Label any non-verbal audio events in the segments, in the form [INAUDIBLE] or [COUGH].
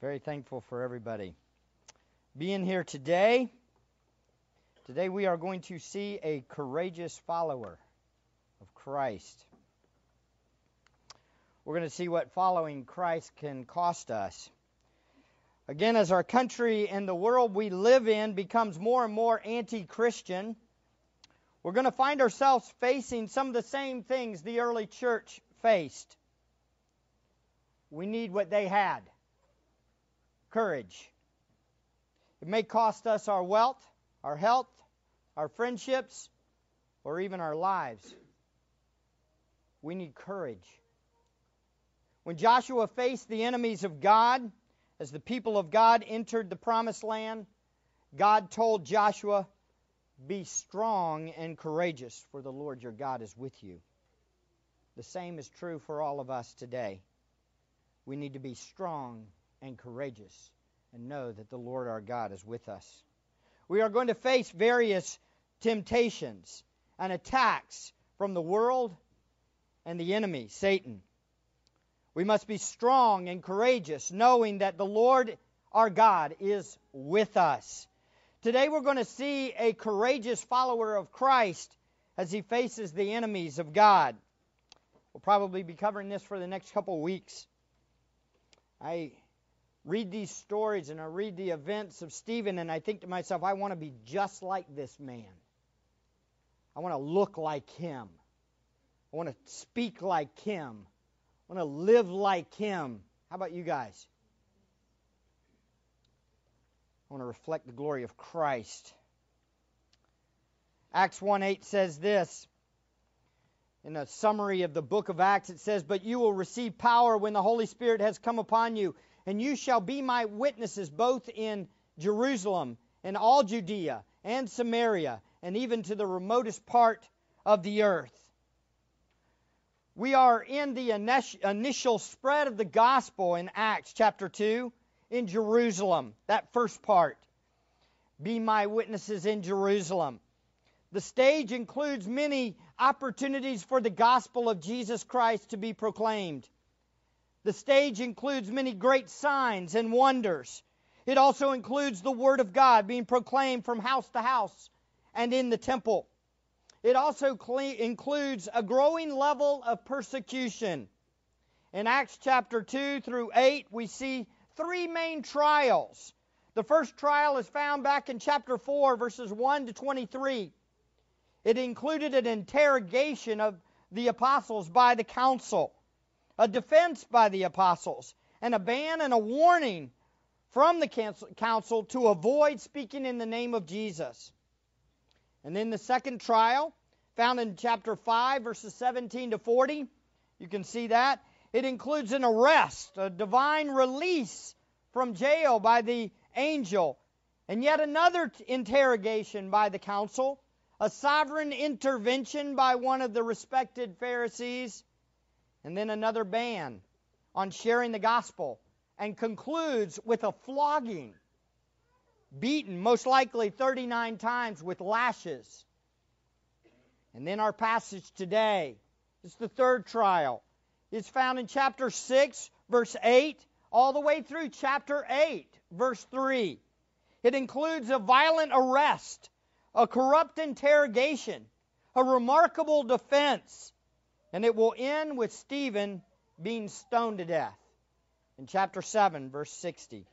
Very thankful for everybody being here today. Today we are going to see a courageous follower of Christ. We're going to see what following Christ can cost us. Again, as our country and the world we live in becomes more and more anti Christian, we're going to find ourselves facing some of the same things the early church faced. We need what they had courage. It may cost us our wealth, our health, our friendships, or even our lives. We need courage. When Joshua faced the enemies of God, as the people of God entered the promised land, God told Joshua, Be strong and courageous, for the Lord your God is with you. The same is true for all of us today. We need to be strong and courageous and know that the Lord our God is with us. We are going to face various temptations and attacks from the world and the enemy, Satan. We must be strong and courageous, knowing that the Lord our God is with us. Today we're going to see a courageous follower of Christ as he faces the enemies of God. We'll probably be covering this for the next couple of weeks. I read these stories and I read the events of Stephen, and I think to myself, I want to be just like this man. I want to look like him. I want to speak like him. I want to live like him. How about you guys? I want to reflect the glory of Christ. Acts 1 8 says this. In a summary of the book of Acts, it says, But you will receive power when the Holy Spirit has come upon you, and you shall be my witnesses both in Jerusalem and all Judea and Samaria, and even to the remotest part of the earth. We are in the initial spread of the gospel in Acts chapter 2 in Jerusalem, that first part. Be my witnesses in Jerusalem. The stage includes many opportunities for the gospel of Jesus Christ to be proclaimed. The stage includes many great signs and wonders. It also includes the Word of God being proclaimed from house to house and in the temple. It also includes a growing level of persecution. In Acts chapter 2 through 8, we see three main trials. The first trial is found back in chapter 4, verses 1 to 23. It included an interrogation of the apostles by the council, a defense by the apostles, and a ban and a warning from the council to avoid speaking in the name of Jesus. And then the second trial, found in chapter 5, verses 17 to 40, you can see that. It includes an arrest, a divine release from jail by the angel, and yet another interrogation by the council, a sovereign intervention by one of the respected Pharisees, and then another ban on sharing the gospel, and concludes with a flogging beaten most likely 39 times with lashes. And then our passage today is the third trial. It's found in chapter 6, verse 8, all the way through chapter 8, verse 3. It includes a violent arrest, a corrupt interrogation, a remarkable defense, and it will end with Stephen being stoned to death in chapter 7, verse 60.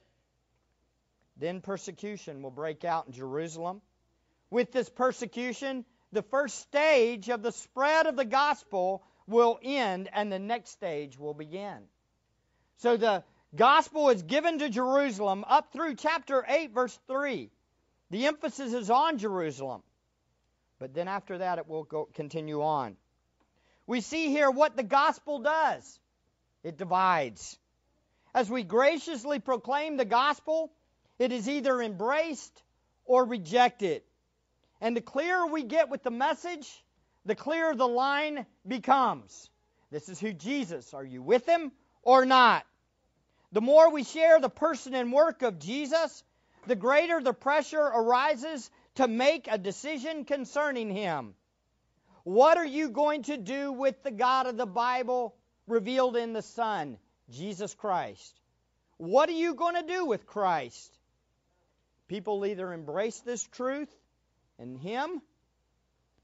Then persecution will break out in Jerusalem. With this persecution, the first stage of the spread of the gospel will end and the next stage will begin. So the gospel is given to Jerusalem up through chapter 8, verse 3. The emphasis is on Jerusalem. But then after that, it will go, continue on. We see here what the gospel does it divides. As we graciously proclaim the gospel, it is either embraced or rejected. And the clearer we get with the message, the clearer the line becomes. This is who Jesus. Are you with him or not? The more we share the person and work of Jesus, the greater the pressure arises to make a decision concerning him. What are you going to do with the God of the Bible revealed in the Son, Jesus Christ? What are you going to do with Christ? People either embrace this truth and Him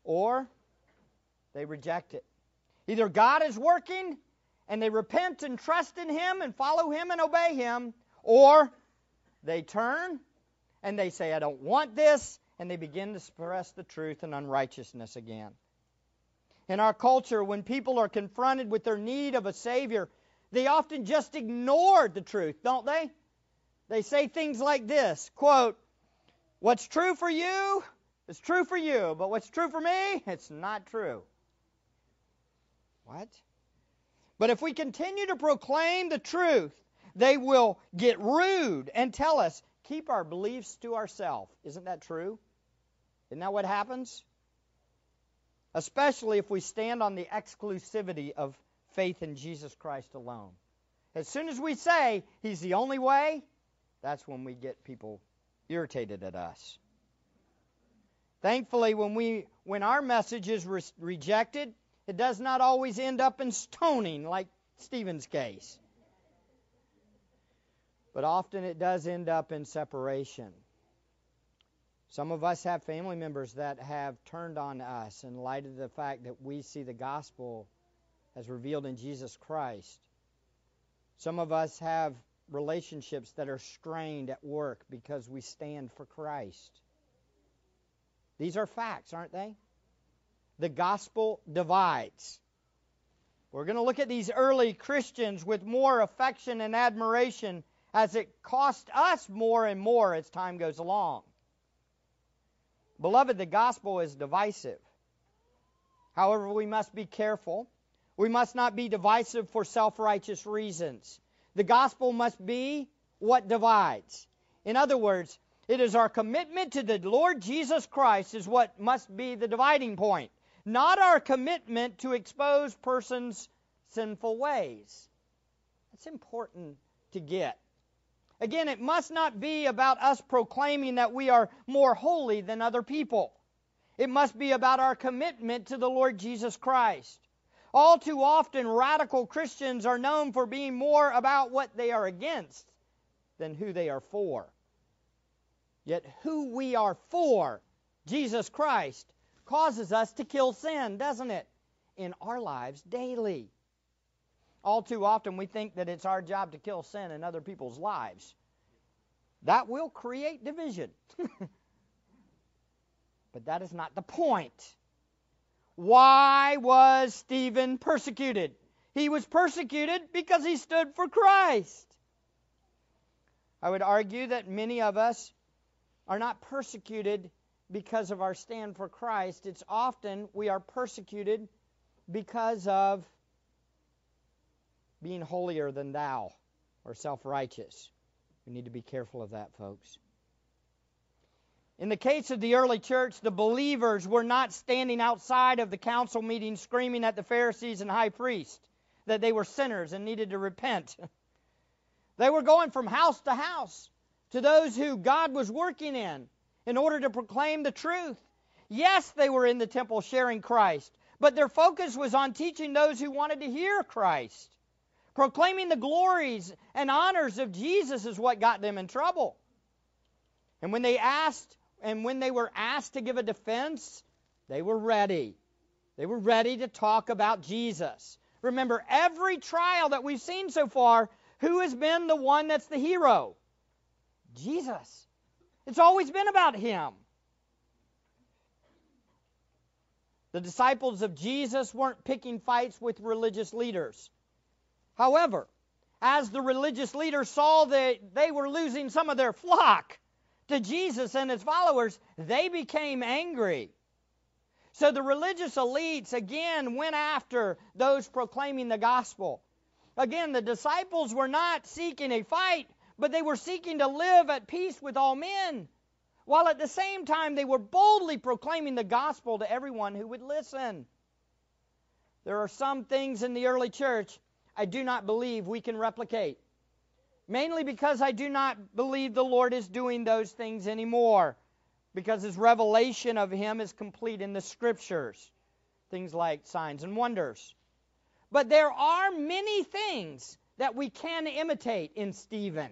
or they reject it. Either God is working and they repent and trust in Him and follow Him and obey Him, or they turn and they say, I don't want this, and they begin to suppress the truth and unrighteousness again. In our culture, when people are confronted with their need of a Savior, they often just ignore the truth, don't they? They say things like this quote, What's true for you is true for you, but what's true for me, it's not true. What? But if we continue to proclaim the truth, they will get rude and tell us, keep our beliefs to ourselves. Isn't that true? Isn't that what happens? Especially if we stand on the exclusivity of faith in Jesus Christ alone. As soon as we say He's the only way, that's when we get people irritated at us. Thankfully, when we when our message is re- rejected, it does not always end up in stoning like Stephen's case. But often it does end up in separation. Some of us have family members that have turned on us in light of the fact that we see the gospel as revealed in Jesus Christ. Some of us have relationships that are strained at work because we stand for Christ. These are facts, aren't they? The gospel divides. We're going to look at these early Christians with more affection and admiration as it cost us more and more as time goes along. Beloved, the gospel is divisive. However, we must be careful. We must not be divisive for self righteous reasons. The gospel must be what divides. In other words, it is our commitment to the Lord Jesus Christ is what must be the dividing point, not our commitment to expose persons' sinful ways. That's important to get. Again, it must not be about us proclaiming that we are more holy than other people. It must be about our commitment to the Lord Jesus Christ. All too often, radical Christians are known for being more about what they are against than who they are for. Yet, who we are for, Jesus Christ, causes us to kill sin, doesn't it? In our lives daily. All too often, we think that it's our job to kill sin in other people's lives. That will create division. [LAUGHS] but that is not the point. Why was Stephen persecuted? He was persecuted because he stood for Christ. I would argue that many of us are not persecuted because of our stand for Christ. It's often we are persecuted because of being holier than thou or self righteous. We need to be careful of that, folks. In the case of the early church, the believers were not standing outside of the council meeting screaming at the Pharisees and high priest that they were sinners and needed to repent. [LAUGHS] they were going from house to house to those who God was working in in order to proclaim the truth. Yes, they were in the temple sharing Christ, but their focus was on teaching those who wanted to hear Christ. Proclaiming the glories and honors of Jesus is what got them in trouble. And when they asked, and when they were asked to give a defense, they were ready. They were ready to talk about Jesus. Remember, every trial that we've seen so far, who has been the one that's the hero? Jesus. It's always been about him. The disciples of Jesus weren't picking fights with religious leaders. However, as the religious leaders saw that they were losing some of their flock to Jesus and his followers, they became angry. So the religious elites again went after those proclaiming the gospel. Again, the disciples were not seeking a fight, but they were seeking to live at peace with all men, while at the same time they were boldly proclaiming the gospel to everyone who would listen. There are some things in the early church I do not believe we can replicate. Mainly because I do not believe the Lord is doing those things anymore. Because his revelation of him is complete in the scriptures. Things like signs and wonders. But there are many things that we can imitate in Stephen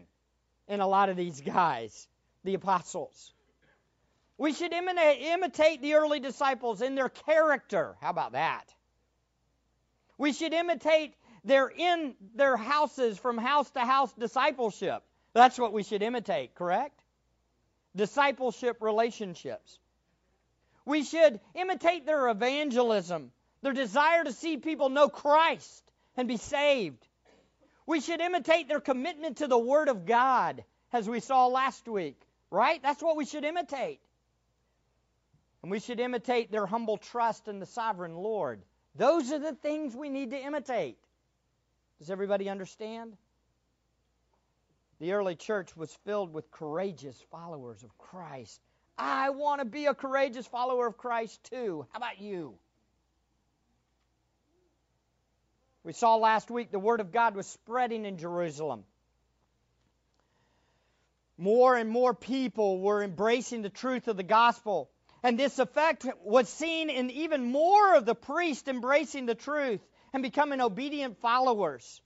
and a lot of these guys, the apostles. We should imitate, imitate the early disciples in their character. How about that? We should imitate their in their houses from house to house discipleship. That's what we should imitate, correct? Discipleship relationships. We should imitate their evangelism, their desire to see people know Christ and be saved. We should imitate their commitment to the Word of God, as we saw last week, right? That's what we should imitate. And we should imitate their humble trust in the sovereign Lord. Those are the things we need to imitate. Does everybody understand? The early church was filled with courageous followers of Christ. I want to be a courageous follower of Christ too. How about you? We saw last week the Word of God was spreading in Jerusalem. More and more people were embracing the truth of the gospel. And this effect was seen in even more of the priests embracing the truth and becoming obedient followers.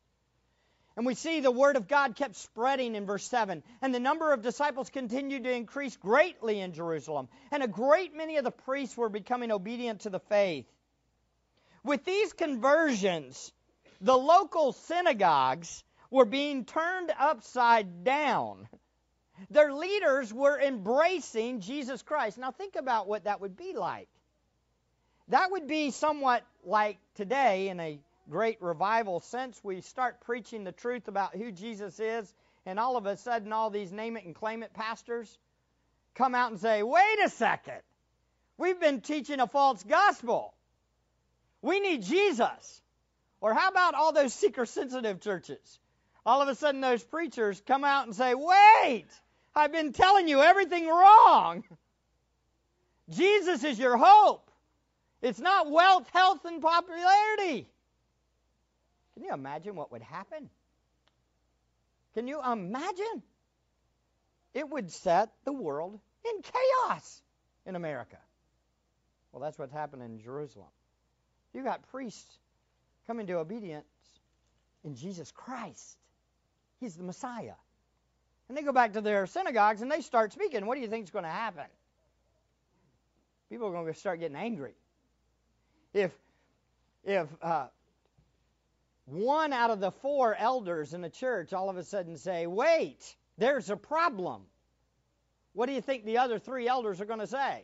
And we see the word of God kept spreading in verse 7. And the number of disciples continued to increase greatly in Jerusalem. And a great many of the priests were becoming obedient to the faith. With these conversions, the local synagogues were being turned upside down. Their leaders were embracing Jesus Christ. Now, think about what that would be like. That would be somewhat like today in a great revival sense. We start preaching the truth about who Jesus is, and all of a sudden, all these name it and claim it pastors come out and say, wait a second. We've been teaching a false gospel. We need Jesus. Or how about all those seeker sensitive churches? All of a sudden, those preachers come out and say, wait, I've been telling you everything wrong. [LAUGHS] Jesus is your hope. It's not wealth, health, and popularity. Can you imagine what would happen? Can you imagine? It would set the world in chaos in America. Well, that's what's happened in Jerusalem. You got priests coming to obedience in Jesus Christ. He's the Messiah. And they go back to their synagogues and they start speaking. What do you think is going to happen? People are going to start getting angry. If if uh, one out of the four elders in the church all of a sudden say, "Wait, there's a problem," what do you think the other three elders are going to say?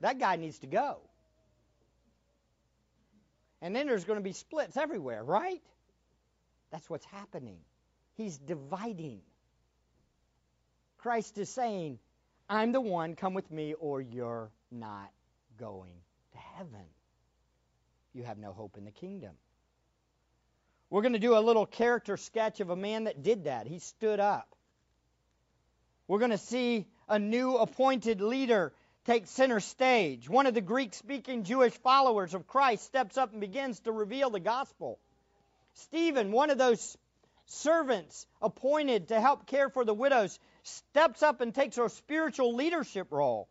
That guy needs to go. And then there's going to be splits everywhere, right? That's what's happening. He's dividing. Christ is saying, I'm the one, come with me, or you're not going heaven. You have no hope in the kingdom. We're going to do a little character sketch of a man that did that. He stood up. We're going to see a new appointed leader take center stage. One of the Greek speaking Jewish followers of Christ steps up and begins to reveal the gospel. Stephen, one of those servants appointed to help care for the widows, steps up and takes a spiritual leadership role.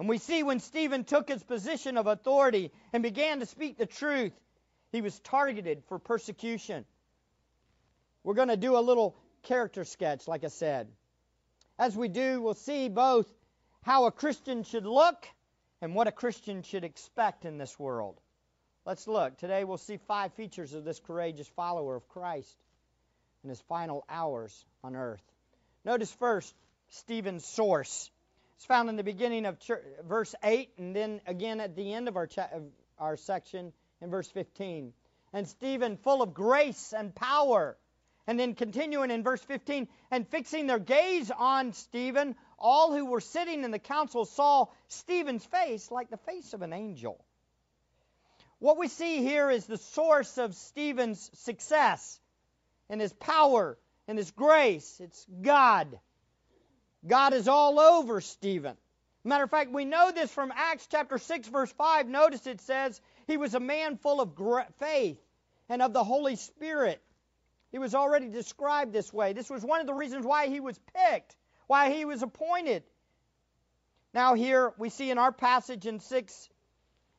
And we see when Stephen took his position of authority and began to speak the truth, he was targeted for persecution. We're going to do a little character sketch, like I said. As we do, we'll see both how a Christian should look and what a Christian should expect in this world. Let's look. Today we'll see five features of this courageous follower of Christ in his final hours on earth. Notice first Stephen's source. It's found in the beginning of church, verse 8 and then again at the end of our, cha- of our section in verse 15. And Stephen, full of grace and power. And then continuing in verse 15, and fixing their gaze on Stephen, all who were sitting in the council saw Stephen's face like the face of an angel. What we see here is the source of Stephen's success and his power and his grace. It's God. God is all over Stephen. Matter of fact, we know this from Acts chapter 6, verse 5. Notice it says he was a man full of faith and of the Holy Spirit. He was already described this way. This was one of the reasons why he was picked why he was appointed. Now, here we see in our passage in 6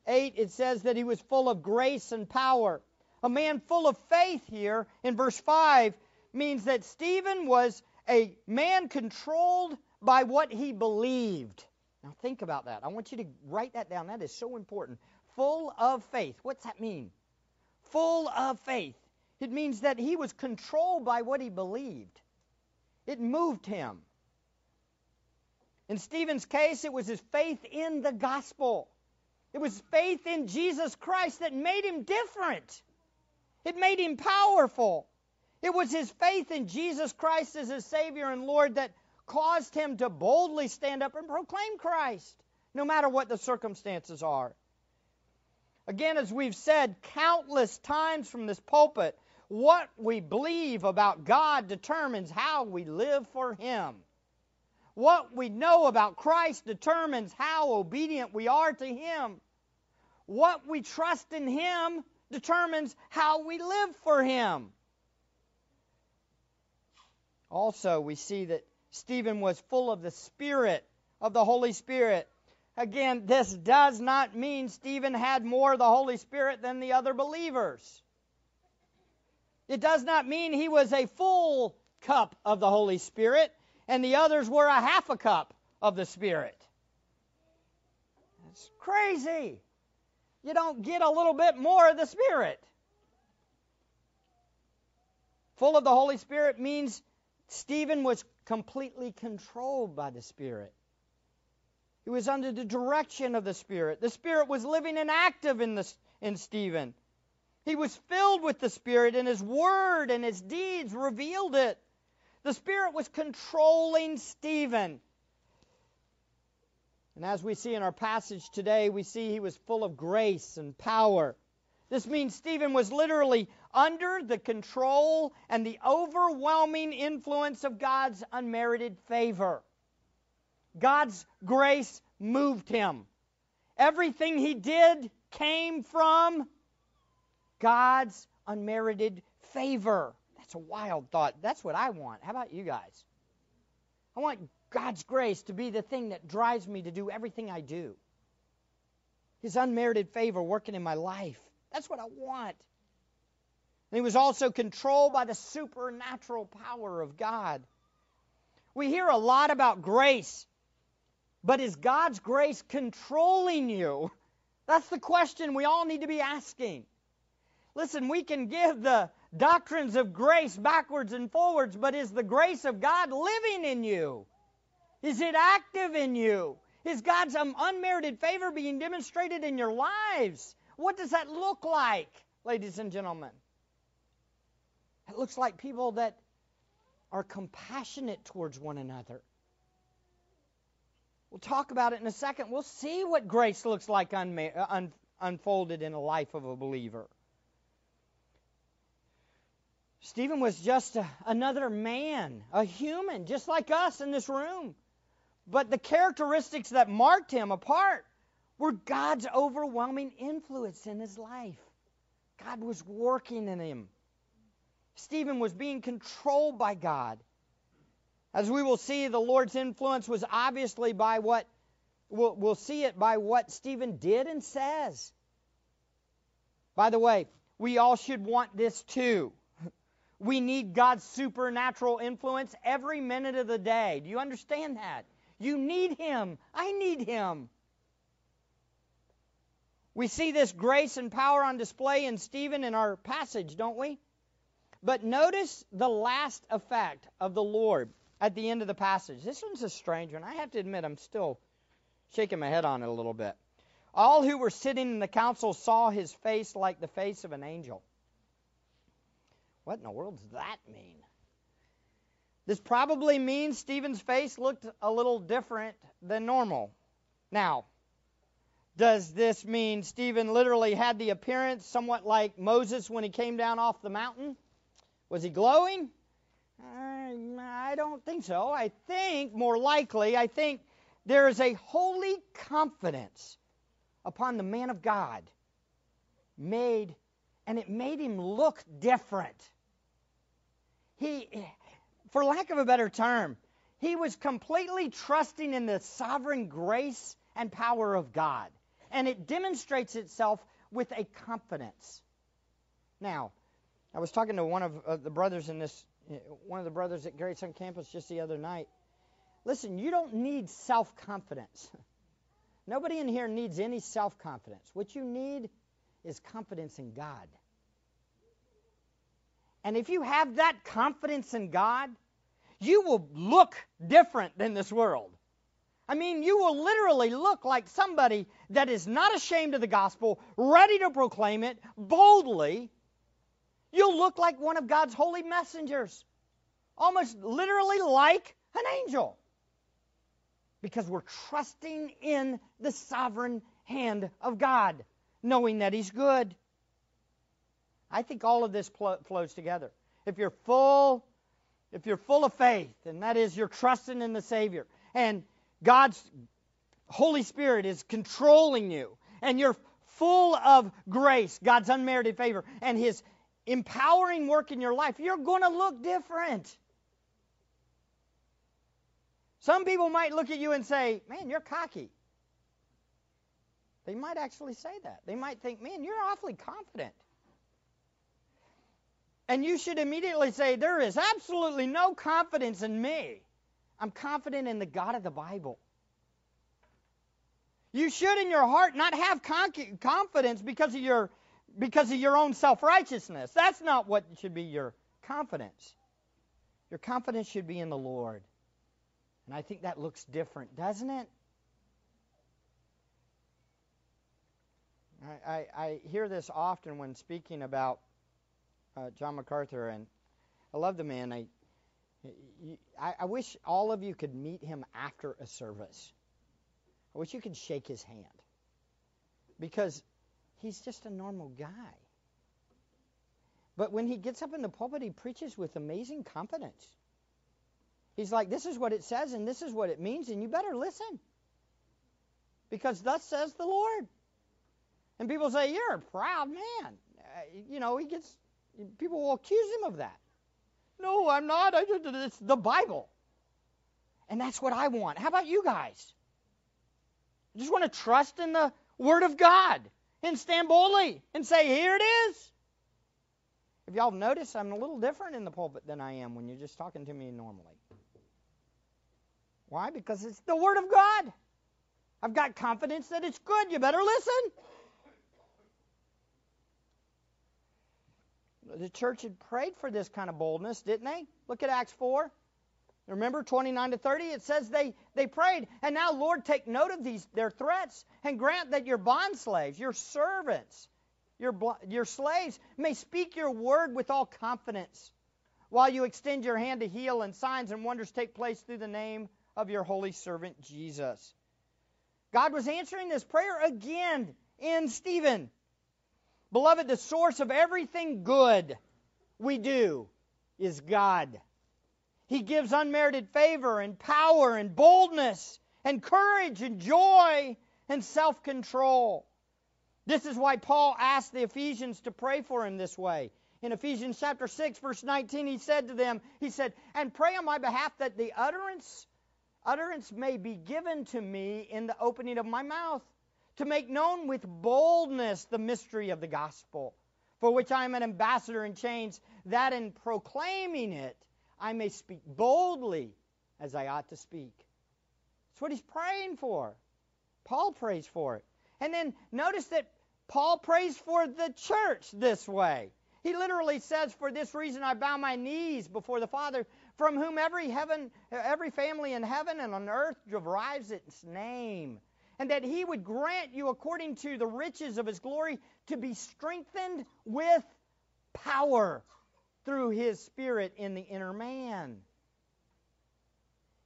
8, it says that he was full of grace and power. A man full of faith here in verse 5 means that Stephen was a man controlled by what he believed. Now think about that. I want you to write that down. That is so important. Full of faith. What's that mean? Full of faith. It means that he was controlled by what he believed. It moved him. In Stephen's case, it was his faith in the gospel. It was faith in Jesus Christ that made him different. It made him powerful. It was his faith in Jesus Christ as his Savior and Lord that caused him to boldly stand up and proclaim Christ, no matter what the circumstances are. Again, as we've said countless times from this pulpit, what we believe about God determines how we live for Him. What we know about Christ determines how obedient we are to Him. What we trust in Him determines how we live for Him. Also, we see that Stephen was full of the Spirit, of the Holy Spirit. Again, this does not mean Stephen had more of the Holy Spirit than the other believers. It does not mean he was a full cup of the Holy Spirit and the others were a half a cup of the Spirit. That's crazy. You don't get a little bit more of the Spirit. Full of the Holy Spirit means Stephen was completely controlled by the Spirit. He was under the direction of the Spirit. The Spirit was living and active in, the, in Stephen. He was filled with the Spirit, and his word and his deeds revealed it. The Spirit was controlling Stephen. And as we see in our passage today, we see he was full of grace and power. This means Stephen was literally under the control and the overwhelming influence of God's unmerited favor. God's grace moved him. Everything he did came from God's unmerited favor. That's a wild thought. That's what I want. How about you guys? I want God's grace to be the thing that drives me to do everything I do. His unmerited favor working in my life. That's what I want. And he was also controlled by the supernatural power of God. We hear a lot about grace, but is God's grace controlling you? [LAUGHS] That's the question we all need to be asking. Listen, we can give the doctrines of grace backwards and forwards, but is the grace of God living in you? Is it active in you? Is God's um, unmerited favor being demonstrated in your lives? What does that look like, ladies and gentlemen? It looks like people that are compassionate towards one another. We'll talk about it in a second. We'll see what grace looks like unma- uh, un- unfolded in the life of a believer. Stephen was just a, another man, a human, just like us in this room. But the characteristics that marked him apart were God's overwhelming influence in his life. God was working in him. Stephen was being controlled by God. As we will see, the Lord's influence was obviously by what we'll, we'll see it by what Stephen did and says. By the way, we all should want this too. [LAUGHS] We need God's supernatural influence every minute of the day. Do you understand that? You need Him. I need Him. We see this grace and power on display in Stephen in our passage, don't we? But notice the last effect of the Lord at the end of the passage. This one's a strange one. I have to admit, I'm still shaking my head on it a little bit. All who were sitting in the council saw his face like the face of an angel. What in the world does that mean? This probably means Stephen's face looked a little different than normal. Now, does this mean Stephen literally had the appearance somewhat like Moses when he came down off the mountain? Was he glowing? Uh, I don't think so. I think, more likely, I think there is a holy confidence upon the man of God made and it made him look different. He, for lack of a better term, he was completely trusting in the sovereign grace and power of God. And it demonstrates itself with a confidence. Now, I was talking to one of uh, the brothers in this, one of the brothers at Great Sun Campus just the other night. Listen, you don't need self confidence. [LAUGHS] Nobody in here needs any self confidence. What you need is confidence in God. And if you have that confidence in God, you will look different than this world. I mean, you will literally look like somebody that is not ashamed of the gospel, ready to proclaim it boldly. You'll look like one of God's holy messengers, almost literally like an angel because we're trusting in the sovereign hand of God, knowing that He's good. I think all of this pl- flows together. If you're full, if you're full of faith, and that is you're trusting in the Savior, and God's Holy Spirit is controlling you, and you're full of grace, God's unmerited favor, and His empowering work in your life, you're going to look different. Some people might look at you and say, Man, you're cocky. They might actually say that. They might think, Man, you're awfully confident. And you should immediately say, There is absolutely no confidence in me. I'm confident in the God of the Bible. You should, in your heart, not have confidence because of your because of your own self-righteousness. That's not what should be your confidence. Your confidence should be in the Lord. And I think that looks different, doesn't it? I, I, I hear this often when speaking about uh, John MacArthur, and I love the man. I, I, I wish all of you could meet him after a service. I wish you could shake his hand because he's just a normal guy. But when he gets up in the pulpit, he preaches with amazing confidence. He's like, this is what it says and this is what it means, and you better listen. Because thus says the Lord. And people say, You're a proud man. Uh, you know, he gets, people will accuse him of that. No, I'm not. It's the Bible. And that's what I want. How about you guys? I just want to trust in the Word of God and stand boldly and say, Here it is. If y'all notice, I'm a little different in the pulpit than I am when you're just talking to me normally. Why? Because it's the Word of God. I've got confidence that it's good. You better listen. The church had prayed for this kind of boldness, didn't they? Look at Acts 4. Remember 29 to 30? It says they, they prayed, and now, Lord, take note of these their threats and grant that your bond slaves, your servants, your, your slaves may speak your word with all confidence while you extend your hand to heal and signs and wonders take place through the name of your holy servant Jesus. God was answering this prayer again in Stephen. Beloved, the source of everything good we do is God. He gives unmerited favor and power and boldness and courage and joy and self control. This is why Paul asked the Ephesians to pray for him this way. In Ephesians chapter 6, verse 19, he said to them, He said, And pray on my behalf that the utterance utterance may be given to me in the opening of my mouth, to make known with boldness the mystery of the gospel, for which I am an ambassador in chains, that in proclaiming it I may speak boldly as I ought to speak. That's what he's praying for. Paul prays for it. And then notice that Paul prays for the church this way. He literally says, For this reason I bow my knees before the Father, from whom every heaven, every family in heaven and on earth derives its name, and that he would grant you according to the riches of his glory to be strengthened with power through his spirit in the inner man.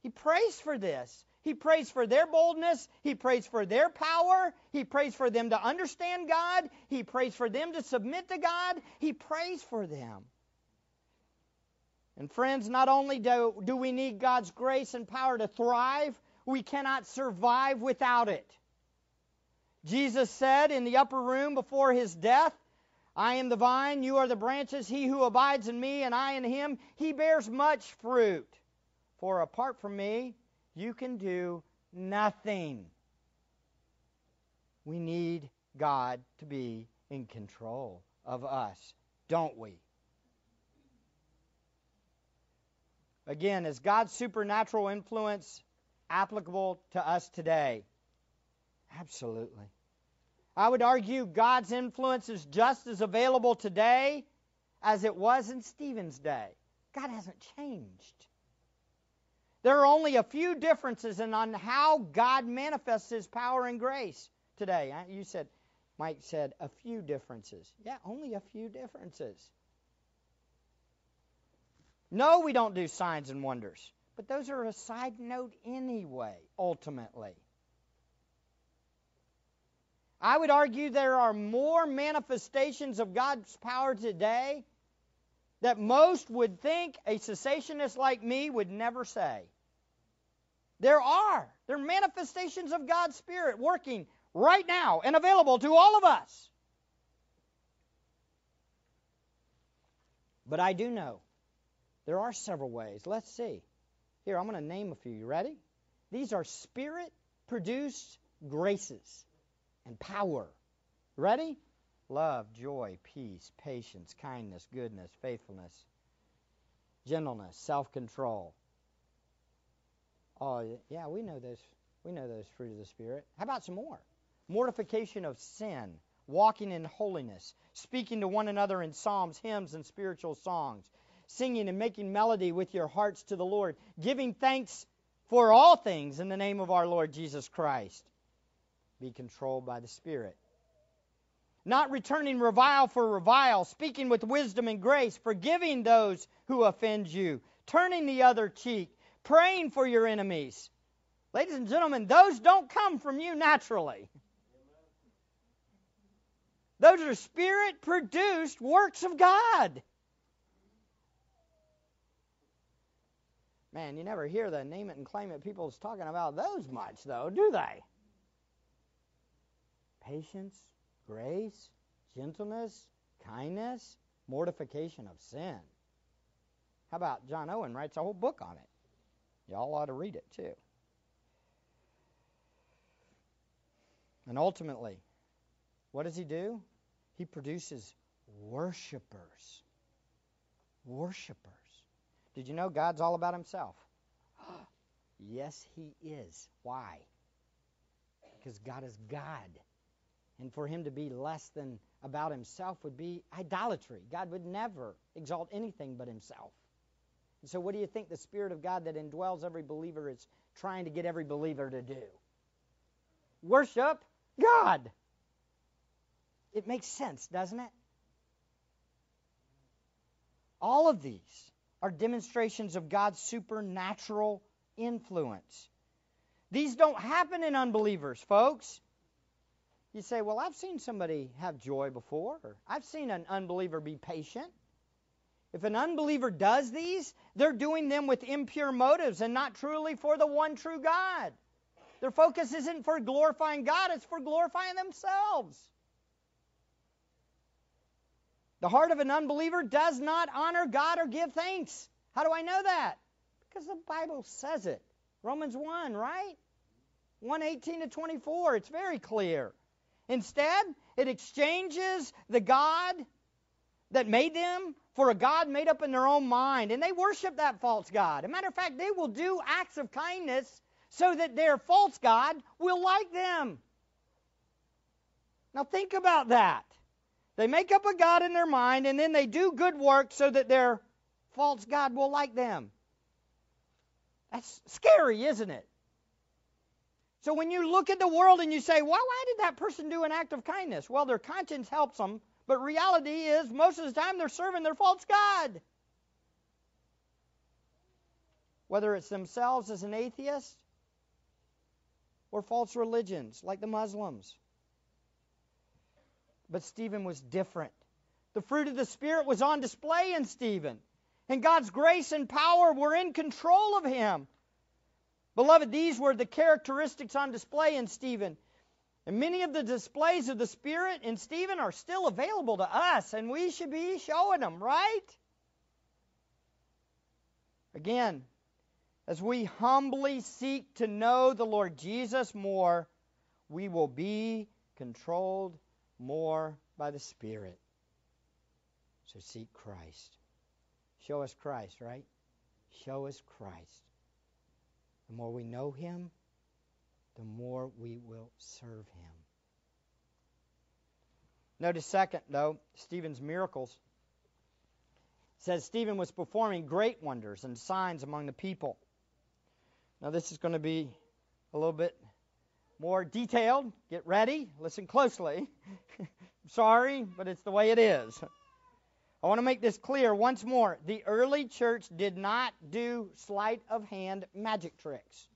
He prays for this. He prays for their boldness. He prays for their power. He prays for them to understand God. He prays for them to submit to God. He prays for them. And friends, not only do, do we need God's grace and power to thrive, we cannot survive without it. Jesus said in the upper room before his death, I am the vine, you are the branches. He who abides in me and I in him, he bears much fruit. For apart from me, you can do nothing. We need God to be in control of us don't we? Again, is God's supernatural influence applicable to us today? Absolutely. I would argue God's influence is just as available today as it was in Stephen's day. God hasn't changed. There are only a few differences in on how God manifests his power and grace today. Uh, you said, Mike said, a few differences. Yeah, only a few differences. No, we don't do signs and wonders. But those are a side note anyway, ultimately. I would argue there are more manifestations of God's power today that most would think a cessationist like me would never say. There are. There are manifestations of God's Spirit working right now and available to all of us. But I do know there are several ways. Let's see. Here, I'm going to name a few. You ready? These are spirit produced graces and power. Ready? Love, joy, peace, patience, kindness, goodness, faithfulness, gentleness, self control. Oh, yeah, we know those. We know those fruit of the Spirit. How about some more? Mortification of sin, walking in holiness, speaking to one another in psalms, hymns, and spiritual songs, singing and making melody with your hearts to the Lord, giving thanks for all things in the name of our Lord Jesus Christ. Be controlled by the Spirit. Not returning revile for revile, speaking with wisdom and grace, forgiving those who offend you, turning the other cheek, praying for your enemies. Ladies and gentlemen, those don't come from you naturally. Those are spirit produced works of God. Man, you never hear the name it and claim it people's talking about those much, though, do they? Patience, grace, gentleness, kindness, mortification of sin. How about John Owen writes a whole book on it? Y'all ought to read it too. And ultimately, what does he do? He produces worshipers. Worshipers. Did you know God's all about himself? [GASPS] yes, he is. Why? Because God is God. And for him to be less than about himself would be idolatry. God would never exalt anything but himself. And so, what do you think the Spirit of God that indwells every believer is trying to get every believer to do? Worship God. It makes sense, doesn't it? All of these are demonstrations of God's supernatural influence. These don't happen in unbelievers, folks. You say, Well, I've seen somebody have joy before, or I've seen an unbeliever be patient. If an unbeliever does these, they're doing them with impure motives and not truly for the one true God. Their focus isn't for glorifying God, it's for glorifying themselves. The heart of an unbeliever does not honor God or give thanks. How do I know that? Because the Bible says it. Romans 1, right? 118 to 24. It's very clear. Instead, it exchanges the God that made them for a God made up in their own mind. And they worship that false God. As a matter of fact, they will do acts of kindness so that their false God will like them. Now, think about that. They make up a God in their mind and then they do good work so that their false God will like them. That's scary, isn't it? So when you look at the world and you say, well, why did that person do an act of kindness? Well, their conscience helps them, but reality is most of the time they're serving their false God. Whether it's themselves as an atheist or false religions like the Muslims. But Stephen was different. The fruit of the Spirit was on display in Stephen, and God's grace and power were in control of him. Beloved, these were the characteristics on display in Stephen. And many of the displays of the Spirit in Stephen are still available to us, and we should be showing them, right? Again, as we humbly seek to know the Lord Jesus more, we will be controlled more by the Spirit. So seek Christ. Show us Christ, right? Show us Christ. The more we know Him, the more we will serve Him. Notice second, though, Stephen's miracles. It says Stephen was performing great wonders and signs among the people. Now this is going to be a little bit more detailed. Get ready. Listen closely. [LAUGHS] Sorry, but it's the way it is. I want to make this clear once more. The early church did not do sleight of hand magic tricks.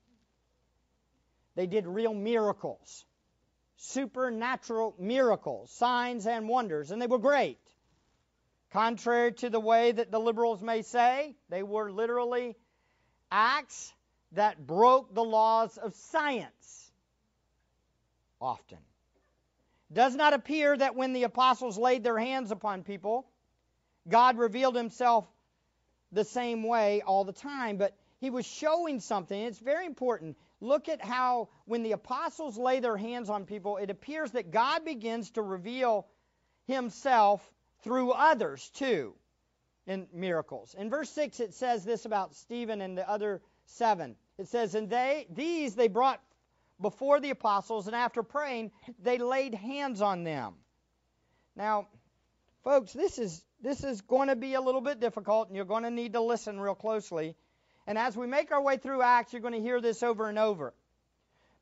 They did real miracles, supernatural miracles, signs and wonders, and they were great. Contrary to the way that the liberals may say, they were literally acts that broke the laws of science often. Does not appear that when the apostles laid their hands upon people, God revealed himself the same way all the time, but he was showing something. It's very important. Look at how when the apostles lay their hands on people, it appears that God begins to reveal himself through others too in miracles. In verse 6 it says this about Stephen and the other 7. It says and they these they brought before the apostles and after praying they laid hands on them. Now, folks, this is this is going to be a little bit difficult, and you're going to need to listen real closely. And as we make our way through Acts, you're going to hear this over and over.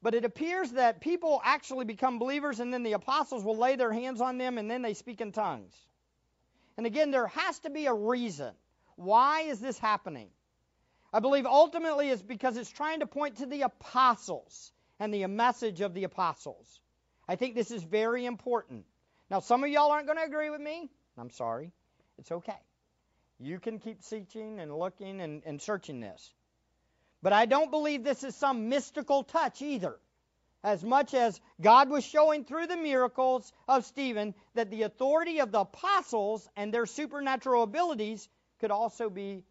But it appears that people actually become believers, and then the apostles will lay their hands on them, and then they speak in tongues. And again, there has to be a reason. Why is this happening? I believe ultimately it's because it's trying to point to the apostles and the message of the apostles. I think this is very important. Now, some of y'all aren't going to agree with me. I'm sorry. It's okay. You can keep seeking and looking and, and searching this. But I don't believe this is some mystical touch either. As much as God was showing through the miracles of Stephen that the authority of the apostles and their supernatural abilities could also be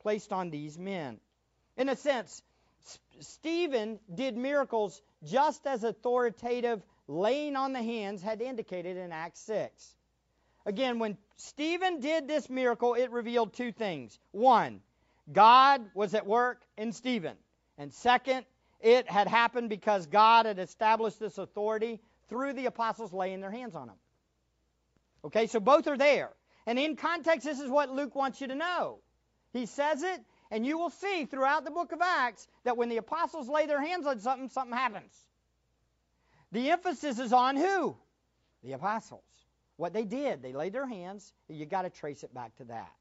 placed on these men. In a sense, Stephen did miracles just as authoritative laying on the hands had indicated in Acts 6. Again, when Stephen did this miracle, it revealed two things. One, God was at work in Stephen. And second, it had happened because God had established this authority through the apostles laying their hands on him. Okay, so both are there. And in context, this is what Luke wants you to know. He says it, and you will see throughout the book of Acts that when the apostles lay their hands on something, something happens. The emphasis is on who? The apostles. What they did, they laid their hands. You got to trace it back to that.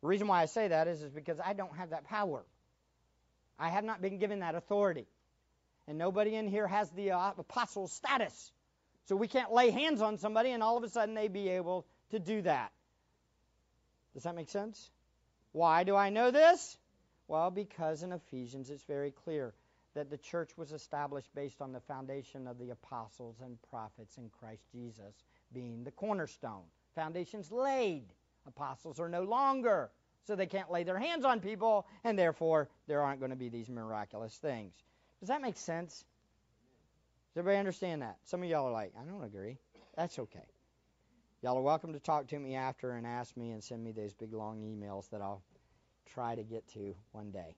The reason why I say that is, is because I don't have that power. I have not been given that authority. And nobody in here has the uh, apostle status. So we can't lay hands on somebody and all of a sudden they be able to do that. Does that make sense? Why do I know this? Well, because in Ephesians it's very clear that the church was established based on the foundation of the apostles and prophets in Christ Jesus being the cornerstone. Foundations laid. Apostles are no longer, so they can't lay their hands on people, and therefore there aren't going to be these miraculous things. Does that make sense? Does everybody understand that? Some of y'all are like, I don't agree. That's okay. Y'all are welcome to talk to me after and ask me and send me those big long emails that I'll try to get to one day.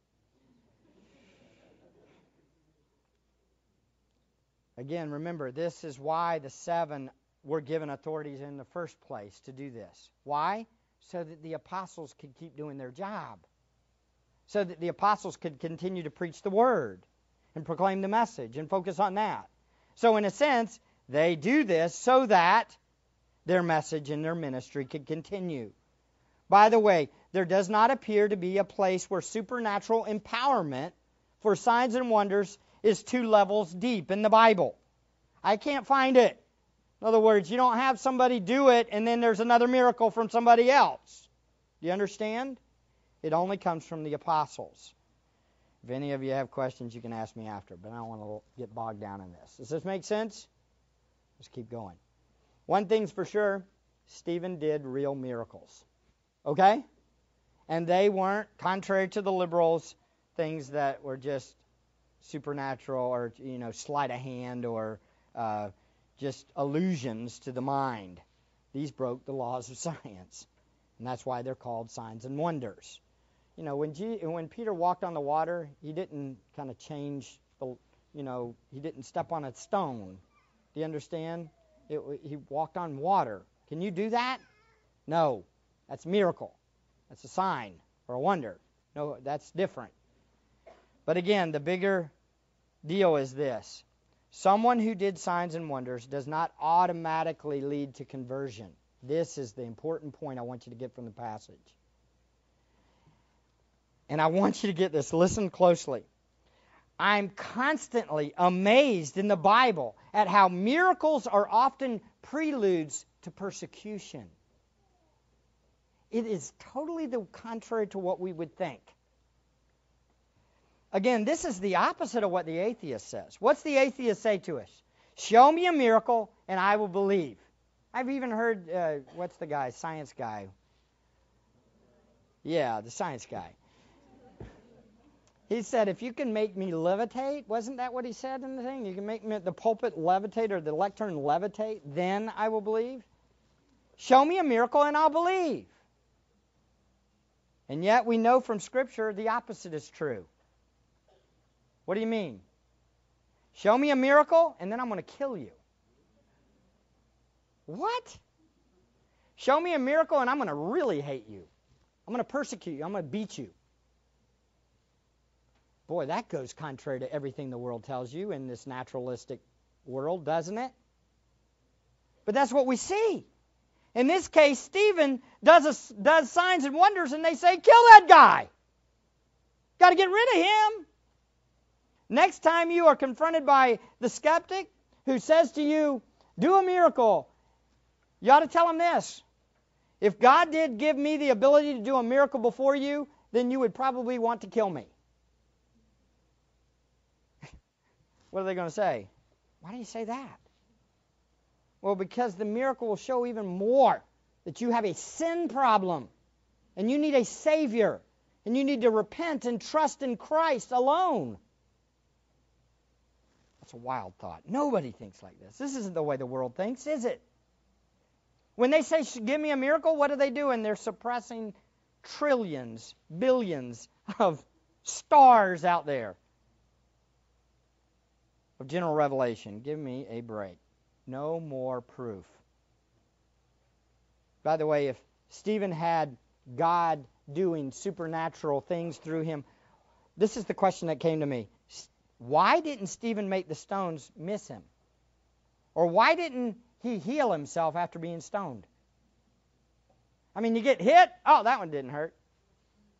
Again, remember, this is why the seven were given authorities in the first place to do this. Why? So that the apostles could keep doing their job. So that the apostles could continue to preach the word and proclaim the message and focus on that. So, in a sense, they do this so that their message and their ministry could continue. By the way, there does not appear to be a place where supernatural empowerment for signs and wonders is two levels deep in the Bible. I can't find it. In other words, you don't have somebody do it and then there's another miracle from somebody else. Do you understand? It only comes from the apostles. If any of you have questions, you can ask me after, but I don't want to get bogged down in this. Does this make sense? Let's keep going. One thing's for sure Stephen did real miracles. Okay? And they weren't, contrary to the liberals, things that were just supernatural or, you know, sleight of hand or uh, just illusions to the mind. these broke the laws of [LAUGHS] science. And that's why they're called signs and wonders. You know, when, G- when Peter walked on the water, he didn't kind of change the, you know, he didn't step on a stone. Do you understand? It, he walked on water. Can you do that? No. That's miracle. That's a sign or a wonder. No, that's different. But again, the bigger deal is this someone who did signs and wonders does not automatically lead to conversion. This is the important point I want you to get from the passage. And I want you to get this. Listen closely. I'm constantly amazed in the Bible at how miracles are often preludes to persecution. It is totally the contrary to what we would think. Again, this is the opposite of what the atheist says. What's the atheist say to us? Show me a miracle and I will believe. I've even heard, uh, what's the guy, science guy? Yeah, the science guy. He said, if you can make me levitate, wasn't that what he said in the thing? You can make me, the pulpit levitate or the lectern levitate, then I will believe. Show me a miracle and I'll believe. And yet we know from Scripture the opposite is true. What do you mean? Show me a miracle and then I'm going to kill you. What? Show me a miracle and I'm going to really hate you. I'm going to persecute you. I'm going to beat you. Boy, that goes contrary to everything the world tells you in this naturalistic world, doesn't it? But that's what we see. In this case, Stephen does, a, does signs and wonders, and they say, kill that guy. Got to get rid of him. Next time you are confronted by the skeptic who says to you, do a miracle, you ought to tell him this. If God did give me the ability to do a miracle before you, then you would probably want to kill me. [LAUGHS] what are they going to say? Why do you say that? Well, because the miracle will show even more that you have a sin problem and you need a Savior and you need to repent and trust in Christ alone. That's a wild thought. Nobody thinks like this. This isn't the way the world thinks, is it? When they say, Give me a miracle, what are they doing? They're suppressing trillions, billions of stars out there of general revelation. Give me a break. No more proof. By the way, if Stephen had God doing supernatural things through him, this is the question that came to me. Why didn't Stephen make the stones miss him? Or why didn't he heal himself after being stoned? I mean, you get hit, oh, that one didn't hurt.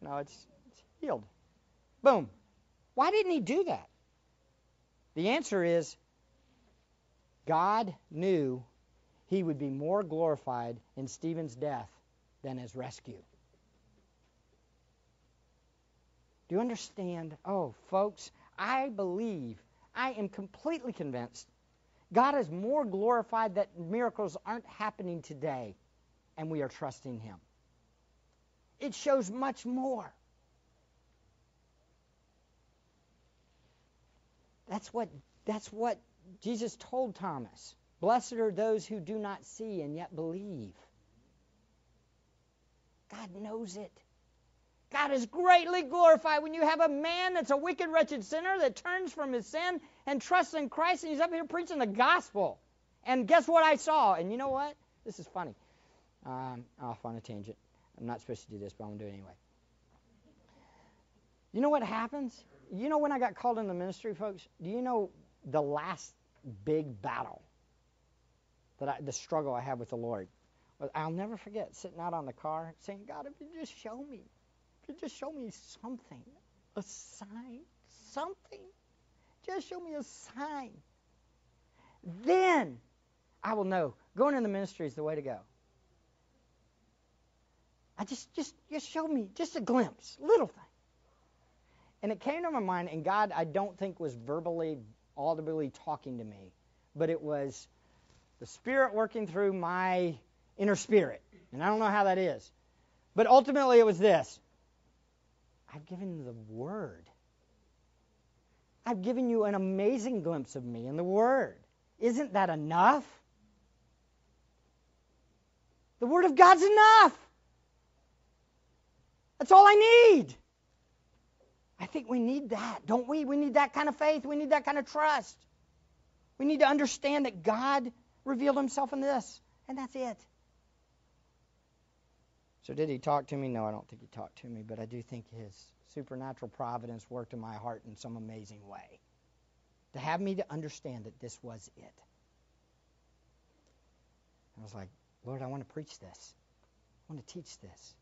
No, it's, it's healed. Boom. Why didn't he do that? The answer is God knew he would be more glorified in Stephen's death than his rescue. Do you understand? Oh, folks, I believe, I am completely convinced God is more glorified that miracles aren't happening today and we are trusting him. It shows much more. That's what that's what Jesus told Thomas, Blessed are those who do not see and yet believe. God knows it. God is greatly glorified when you have a man that's a wicked, wretched sinner that turns from his sin and trusts in Christ, and he's up here preaching the gospel. And guess what I saw? And you know what? This is funny. Um, off on a tangent. I'm not supposed to do this, but I'm going to do it anyway. You know what happens? You know when I got called in the ministry, folks? Do you know the last big battle that I, the struggle I had with the Lord. I'll never forget sitting out on the car saying, God, if you just show me, you just show me something, a sign, something, just show me a sign. Then I will know going in the ministry is the way to go. I just, just, just show me just a glimpse, little thing. And it came to my mind, and God, I don't think was verbally audibly talking to me, but it was the Spirit working through my inner spirit. And I don't know how that is. But ultimately, it was this I've given the Word. I've given you an amazing glimpse of me in the Word. Isn't that enough? The Word of God's enough. That's all I need. I think we need that, don't we? We need that kind of faith. We need that kind of trust. We need to understand that God revealed himself in this, and that's it. So, did he talk to me? No, I don't think he talked to me, but I do think his supernatural providence worked in my heart in some amazing way to have me to understand that this was it. I was like, Lord, I want to preach this. I want to teach this.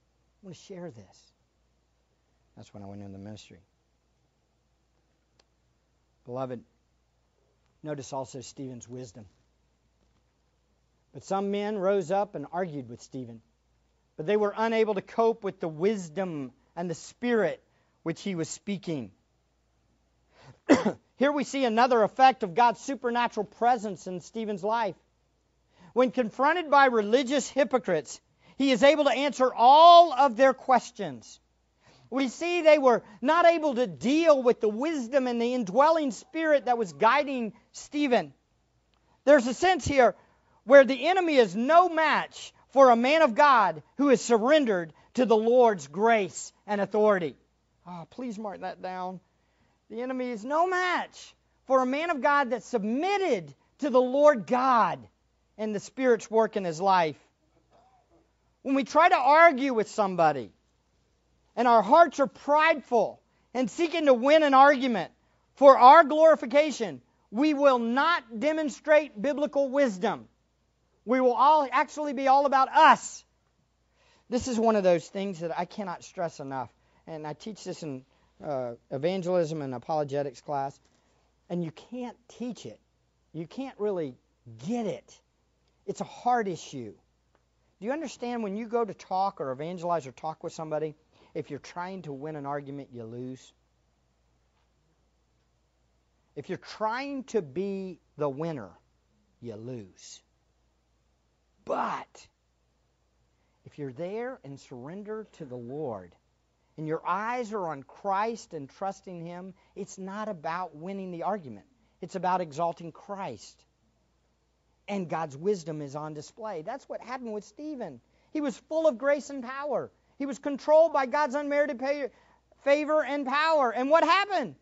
I want to share this. That's when I went into ministry. Beloved, notice also Stephen's wisdom. But some men rose up and argued with Stephen, but they were unable to cope with the wisdom and the spirit which he was speaking. [CLEARS THROAT] Here we see another effect of God's supernatural presence in Stephen's life. When confronted by religious hypocrites, he is able to answer all of their questions. We see they were not able to deal with the wisdom and the indwelling spirit that was guiding Stephen. There's a sense here where the enemy is no match for a man of God who is surrendered to the Lord's grace and authority. Oh, please mark that down. The enemy is no match for a man of God that's submitted to the Lord God and the Spirit's work in his life. When we try to argue with somebody and our hearts are prideful and seeking to win an argument for our glorification, we will not demonstrate biblical wisdom. We will all actually be all about us. This is one of those things that I cannot stress enough. And I teach this in uh, evangelism and apologetics class. And you can't teach it. You can't really get it. It's a hard issue. Do you understand when you go to talk or evangelize or talk with somebody, if you're trying to win an argument, you lose? If you're trying to be the winner, you lose. But if you're there and surrender to the Lord, and your eyes are on Christ and trusting Him, it's not about winning the argument. It's about exalting Christ. And God's wisdom is on display. That's what happened with Stephen. He was full of grace and power. He was controlled by God's unmerited favor and power. And what happened?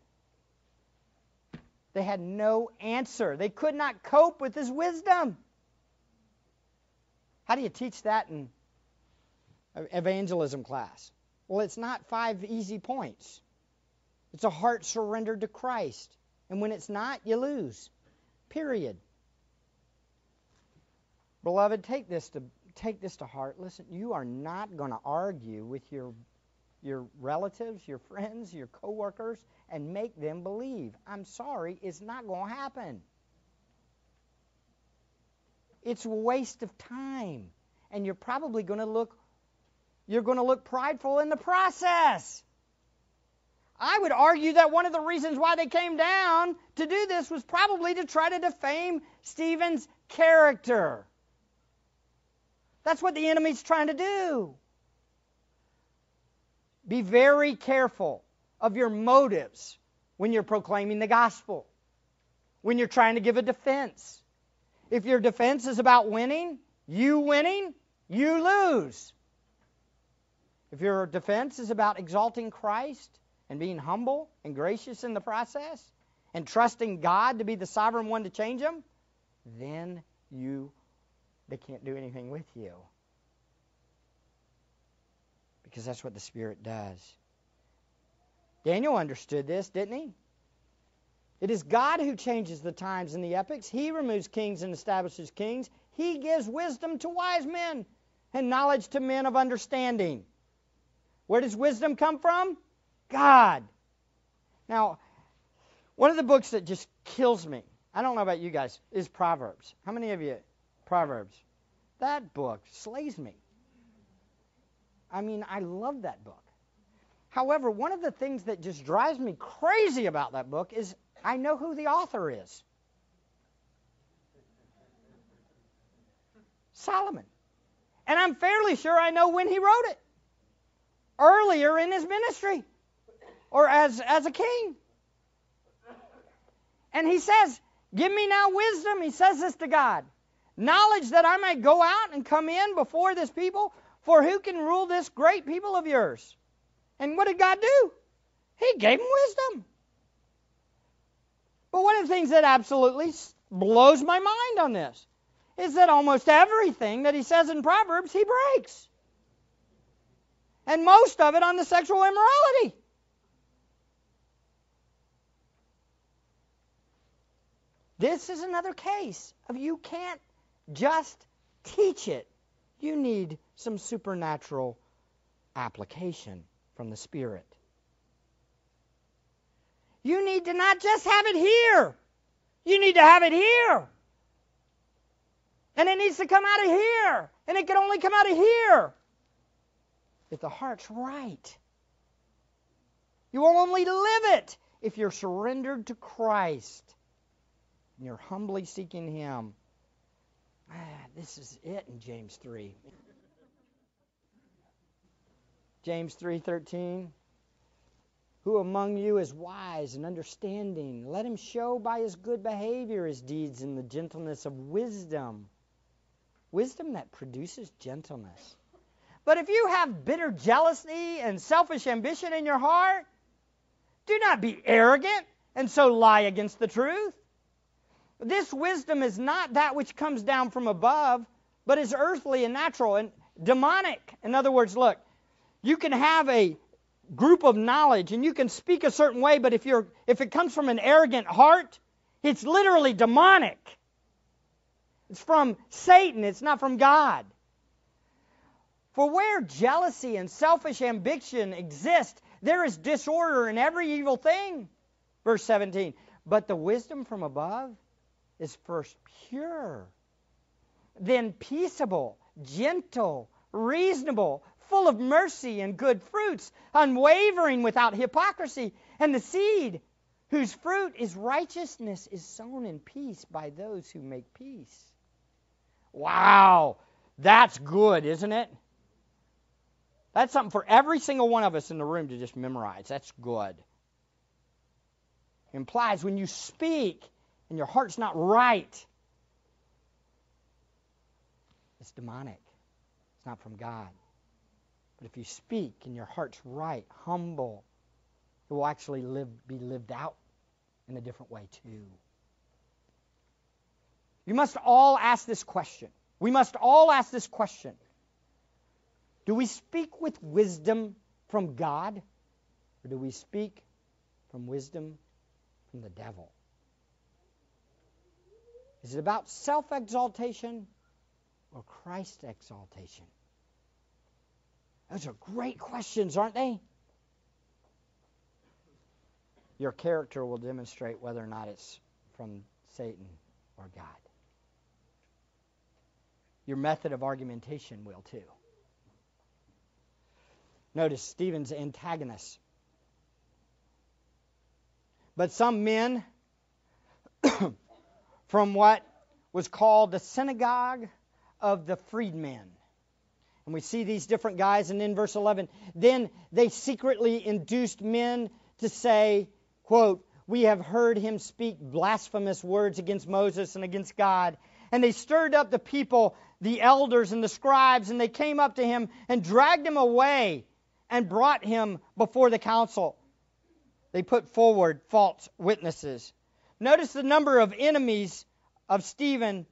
They had no answer. They could not cope with his wisdom. How do you teach that in evangelism class? Well, it's not five easy points. It's a heart surrendered to Christ. And when it's not, you lose. Period. Beloved, take this to take this to heart. Listen, you are not going to argue with your your relatives, your friends, your coworkers and make them believe. I'm sorry, it's not going to happen. It's a waste of time. And you're probably going to look you're going to look prideful in the process. I would argue that one of the reasons why they came down to do this was probably to try to defame Stephen's character. That's what the enemy's trying to do. Be very careful of your motives when you're proclaiming the gospel, when you're trying to give a defense. If your defense is about winning, you winning, you lose. If your defense is about exalting Christ and being humble and gracious in the process and trusting God to be the sovereign one to change them, then you they can't do anything with you. Because that's what the Spirit does. Daniel understood this, didn't he? It is God who changes the times and the epochs. He removes kings and establishes kings. He gives wisdom to wise men and knowledge to men of understanding. Where does wisdom come from? God. Now, one of the books that just kills me, I don't know about you guys, is Proverbs. How many of you, Proverbs? That book slays me. I mean, I love that book. However, one of the things that just drives me crazy about that book is I know who the author is Solomon. And I'm fairly sure I know when he wrote it earlier in his ministry or as, as a king. And he says, Give me now wisdom. He says this to God. knowledge that I might go out and come in before this people? For who can rule this great people of yours? And what did God do? He gave him wisdom. But one of the things that absolutely blows my mind on this is that almost everything that he says in Proverbs, he breaks. And most of it on the sexual immorality. This is another case of you can't just teach it. You need some supernatural application from the Spirit. You need to not just have it here. You need to have it here. And it needs to come out of here. And it can only come out of here if the heart's right. You will only live it if you're surrendered to Christ and you're humbly seeking Him. Ah, this is it in James 3. James 3:13 Who among you is wise and understanding? Let him show by his good behavior his deeds in the gentleness of wisdom. Wisdom that produces gentleness. But if you have bitter jealousy and selfish ambition in your heart do not be arrogant and so lie against the truth. This wisdom is not that which comes down from above but is earthly and natural and demonic. In other words look you can have a group of knowledge and you can speak a certain way, but if you're if it comes from an arrogant heart, it's literally demonic. It's from Satan, it's not from God. For where jealousy and selfish ambition exist, there is disorder in every evil thing. Verse 17. But the wisdom from above is first pure, then peaceable, gentle, reasonable, full of mercy and good fruits, unwavering without hypocrisy. And the seed whose fruit is righteousness is sown in peace by those who make peace. Wow, that's good, isn't it? That's something for every single one of us in the room to just memorize. That's good. It implies when you speak and your heart's not right, it's demonic. It's not from God. But if you speak and your heart's right, humble, it will actually live, be lived out in a different way too. You must all ask this question. We must all ask this question Do we speak with wisdom from God, or do we speak from wisdom from the devil? Is it about self exaltation or Christ exaltation? Those are great questions, aren't they? Your character will demonstrate whether or not it's from Satan or God. Your method of argumentation will too. Notice Stephen's antagonist. But some men [COUGHS] from what was called the synagogue of the freedmen and we see these different guys, and in verse 11, then they secretly induced men to say, quote, We have heard him speak blasphemous words against Moses and against God. And they stirred up the people, the elders and the scribes, and they came up to him and dragged him away and brought him before the council. They put forward false witnesses. Notice the number of enemies of Stephen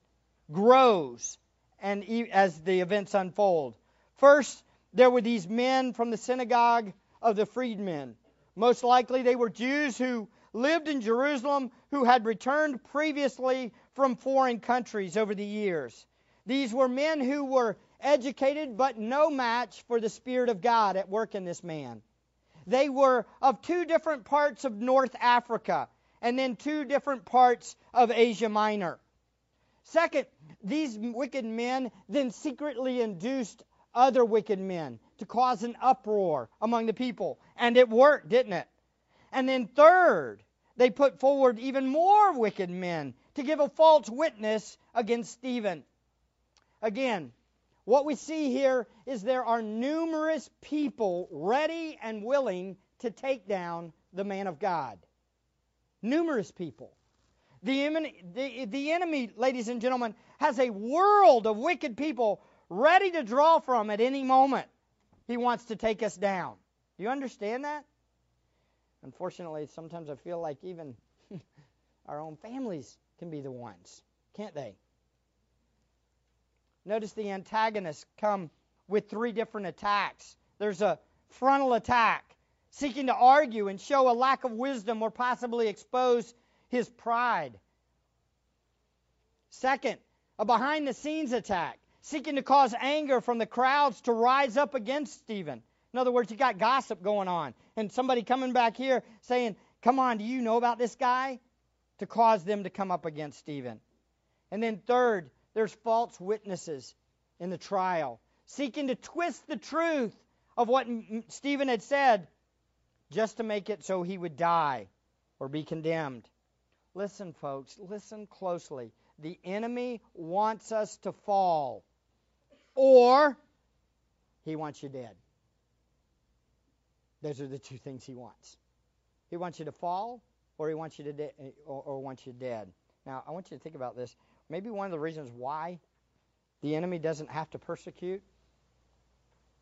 grows and as the events unfold. First, there were these men from the synagogue of the freedmen. Most likely, they were Jews who lived in Jerusalem who had returned previously from foreign countries over the years. These were men who were educated but no match for the Spirit of God at work in this man. They were of two different parts of North Africa and then two different parts of Asia Minor. Second, these wicked men then secretly induced other wicked men to cause an uproar among the people. And it worked, didn't it? And then, third, they put forward even more wicked men to give a false witness against Stephen. Again, what we see here is there are numerous people ready and willing to take down the man of God. Numerous people. The enemy, the, the enemy, ladies and gentlemen, has a world of wicked people ready to draw from at any moment. He wants to take us down. Do you understand that? Unfortunately, sometimes I feel like even [LAUGHS] our own families can be the ones, can't they? Notice the antagonists come with three different attacks. There's a frontal attack, seeking to argue and show a lack of wisdom or possibly expose his pride. Second, a behind the scenes attack, seeking to cause anger from the crowds to rise up against Stephen. In other words, you got gossip going on, and somebody coming back here saying, Come on, do you know about this guy? To cause them to come up against Stephen. And then, third, there's false witnesses in the trial, seeking to twist the truth of what Stephen had said just to make it so he would die or be condemned. Listen, folks, listen closely. The enemy wants us to fall, or he wants you dead. Those are the two things he wants. He wants you to fall, or he wants you to de- or, or wants you dead. Now, I want you to think about this. Maybe one of the reasons why the enemy doesn't have to persecute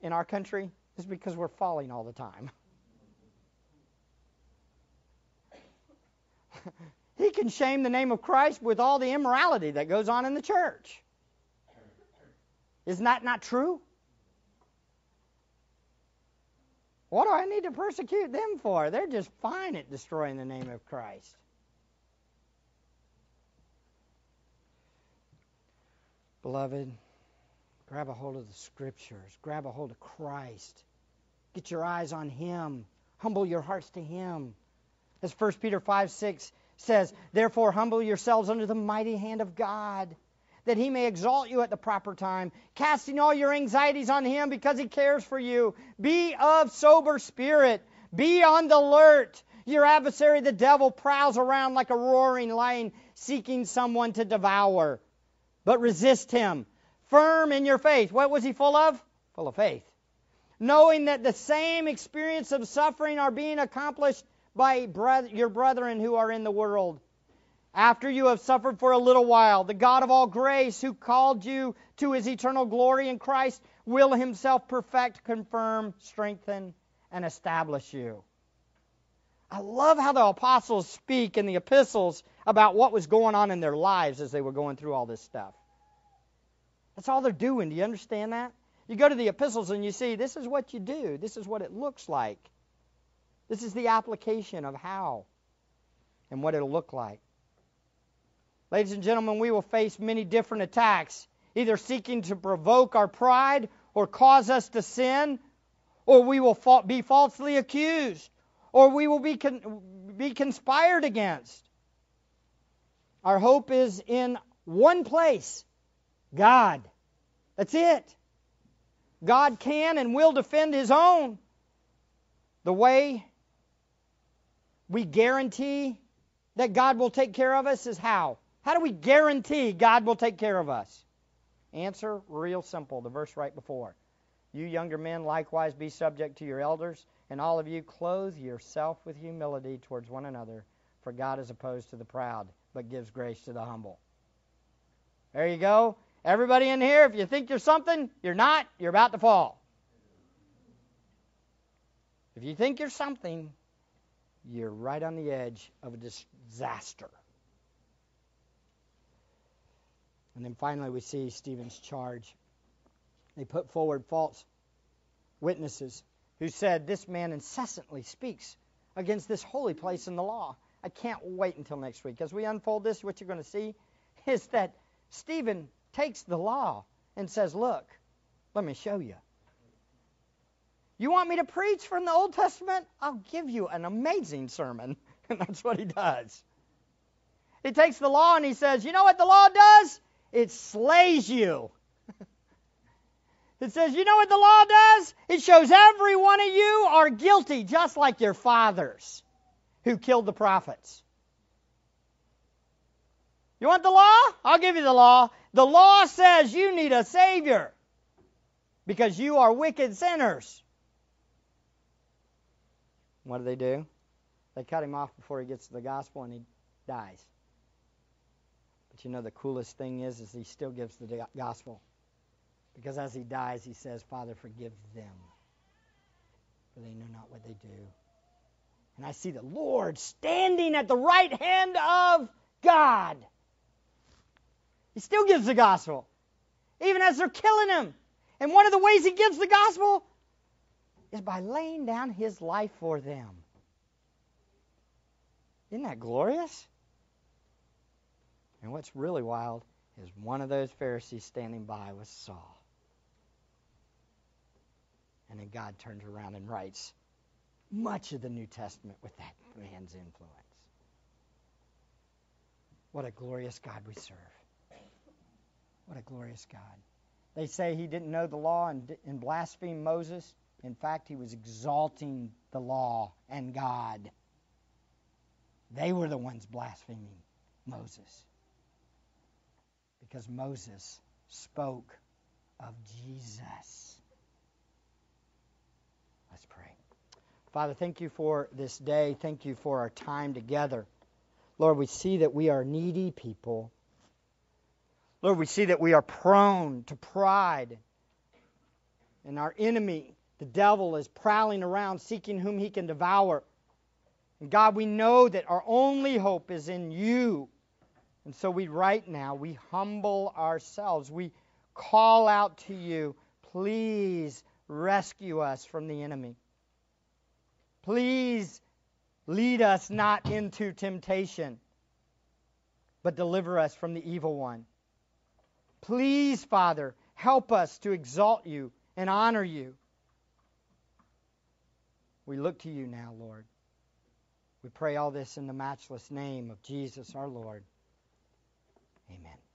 in our country is because we're falling all the time. [LAUGHS] he can shame the name of Christ with all the immorality that goes on in the church. Isn't that not true? What do I need to persecute them for? They're just fine at destroying the name of Christ. Beloved, grab a hold of the scriptures, grab a hold of Christ. Get your eyes on Him, humble your hearts to Him. As 1 Peter 5 6 says, Therefore, humble yourselves under the mighty hand of God, that he may exalt you at the proper time, casting all your anxieties on him because he cares for you. Be of sober spirit, be on the alert. Your adversary, the devil, prowls around like a roaring lion, seeking someone to devour. But resist him, firm in your faith. What was he full of? Full of faith. Knowing that the same experience of suffering are being accomplished by your brethren who are in the world. After you have suffered for a little while, the God of all grace, who called you to his eternal glory in Christ, will himself perfect, confirm, strengthen, and establish you. I love how the apostles speak in the epistles about what was going on in their lives as they were going through all this stuff. That's all they're doing. Do you understand that? You go to the epistles and you see this is what you do, this is what it looks like. This is the application of how and what it'll look like. Ladies and gentlemen, we will face many different attacks, either seeking to provoke our pride or cause us to sin, or we will be falsely accused, or we will be, con- be conspired against. Our hope is in one place God. That's it. God can and will defend His own. The way we guarantee that God will take care of us is how? How do we guarantee God will take care of us? Answer real simple, the verse right before. You younger men likewise be subject to your elders, and all of you clothe yourself with humility towards one another, for God is opposed to the proud, but gives grace to the humble. There you go. Everybody in here, if you think you're something, you're not, you're about to fall. If you think you're something, you're right on the edge of a disaster. And then finally, we see Stephen's charge. They put forward false witnesses who said, This man incessantly speaks against this holy place in the law. I can't wait until next week. As we unfold this, what you're going to see [LAUGHS] is that Stephen takes the law and says, Look, let me show you. You want me to preach from the Old Testament? I'll give you an amazing sermon. [LAUGHS] And that's what he does. He takes the law and he says, You know what the law does? It slays you. [LAUGHS] it says, You know what the law does? It shows every one of you are guilty, just like your fathers who killed the prophets. You want the law? I'll give you the law. The law says you need a Savior because you are wicked sinners. What do they do? They cut him off before he gets to the gospel and he dies. But you know the coolest thing is is he still gives the gospel. Because as he dies, he says, Father, forgive them, for they know not what they do. And I see the Lord standing at the right hand of God. He still gives the gospel, even as they're killing him. And one of the ways he gives the gospel is by laying down his life for them. Isn't that glorious? And what's really wild is one of those Pharisees standing by was Saul. And then God turns around and writes much of the New Testament with that man's influence. What a glorious God we serve. What a glorious God. They say he didn't know the law and, and blasphemed Moses. In fact, he was exalting the law and God. They were the ones blaspheming Moses. Because Moses spoke of Jesus. Let's pray. Father, thank you for this day. Thank you for our time together. Lord, we see that we are needy people. Lord, we see that we are prone to pride. And our enemy, the devil, is prowling around seeking whom he can devour. And God, we know that our only hope is in you. And so we, right now, we humble ourselves. We call out to you, please rescue us from the enemy. Please lead us not into temptation, but deliver us from the evil one. Please, Father, help us to exalt you and honor you. We look to you now, Lord. We pray all this in the matchless name of Jesus our Lord. Amen.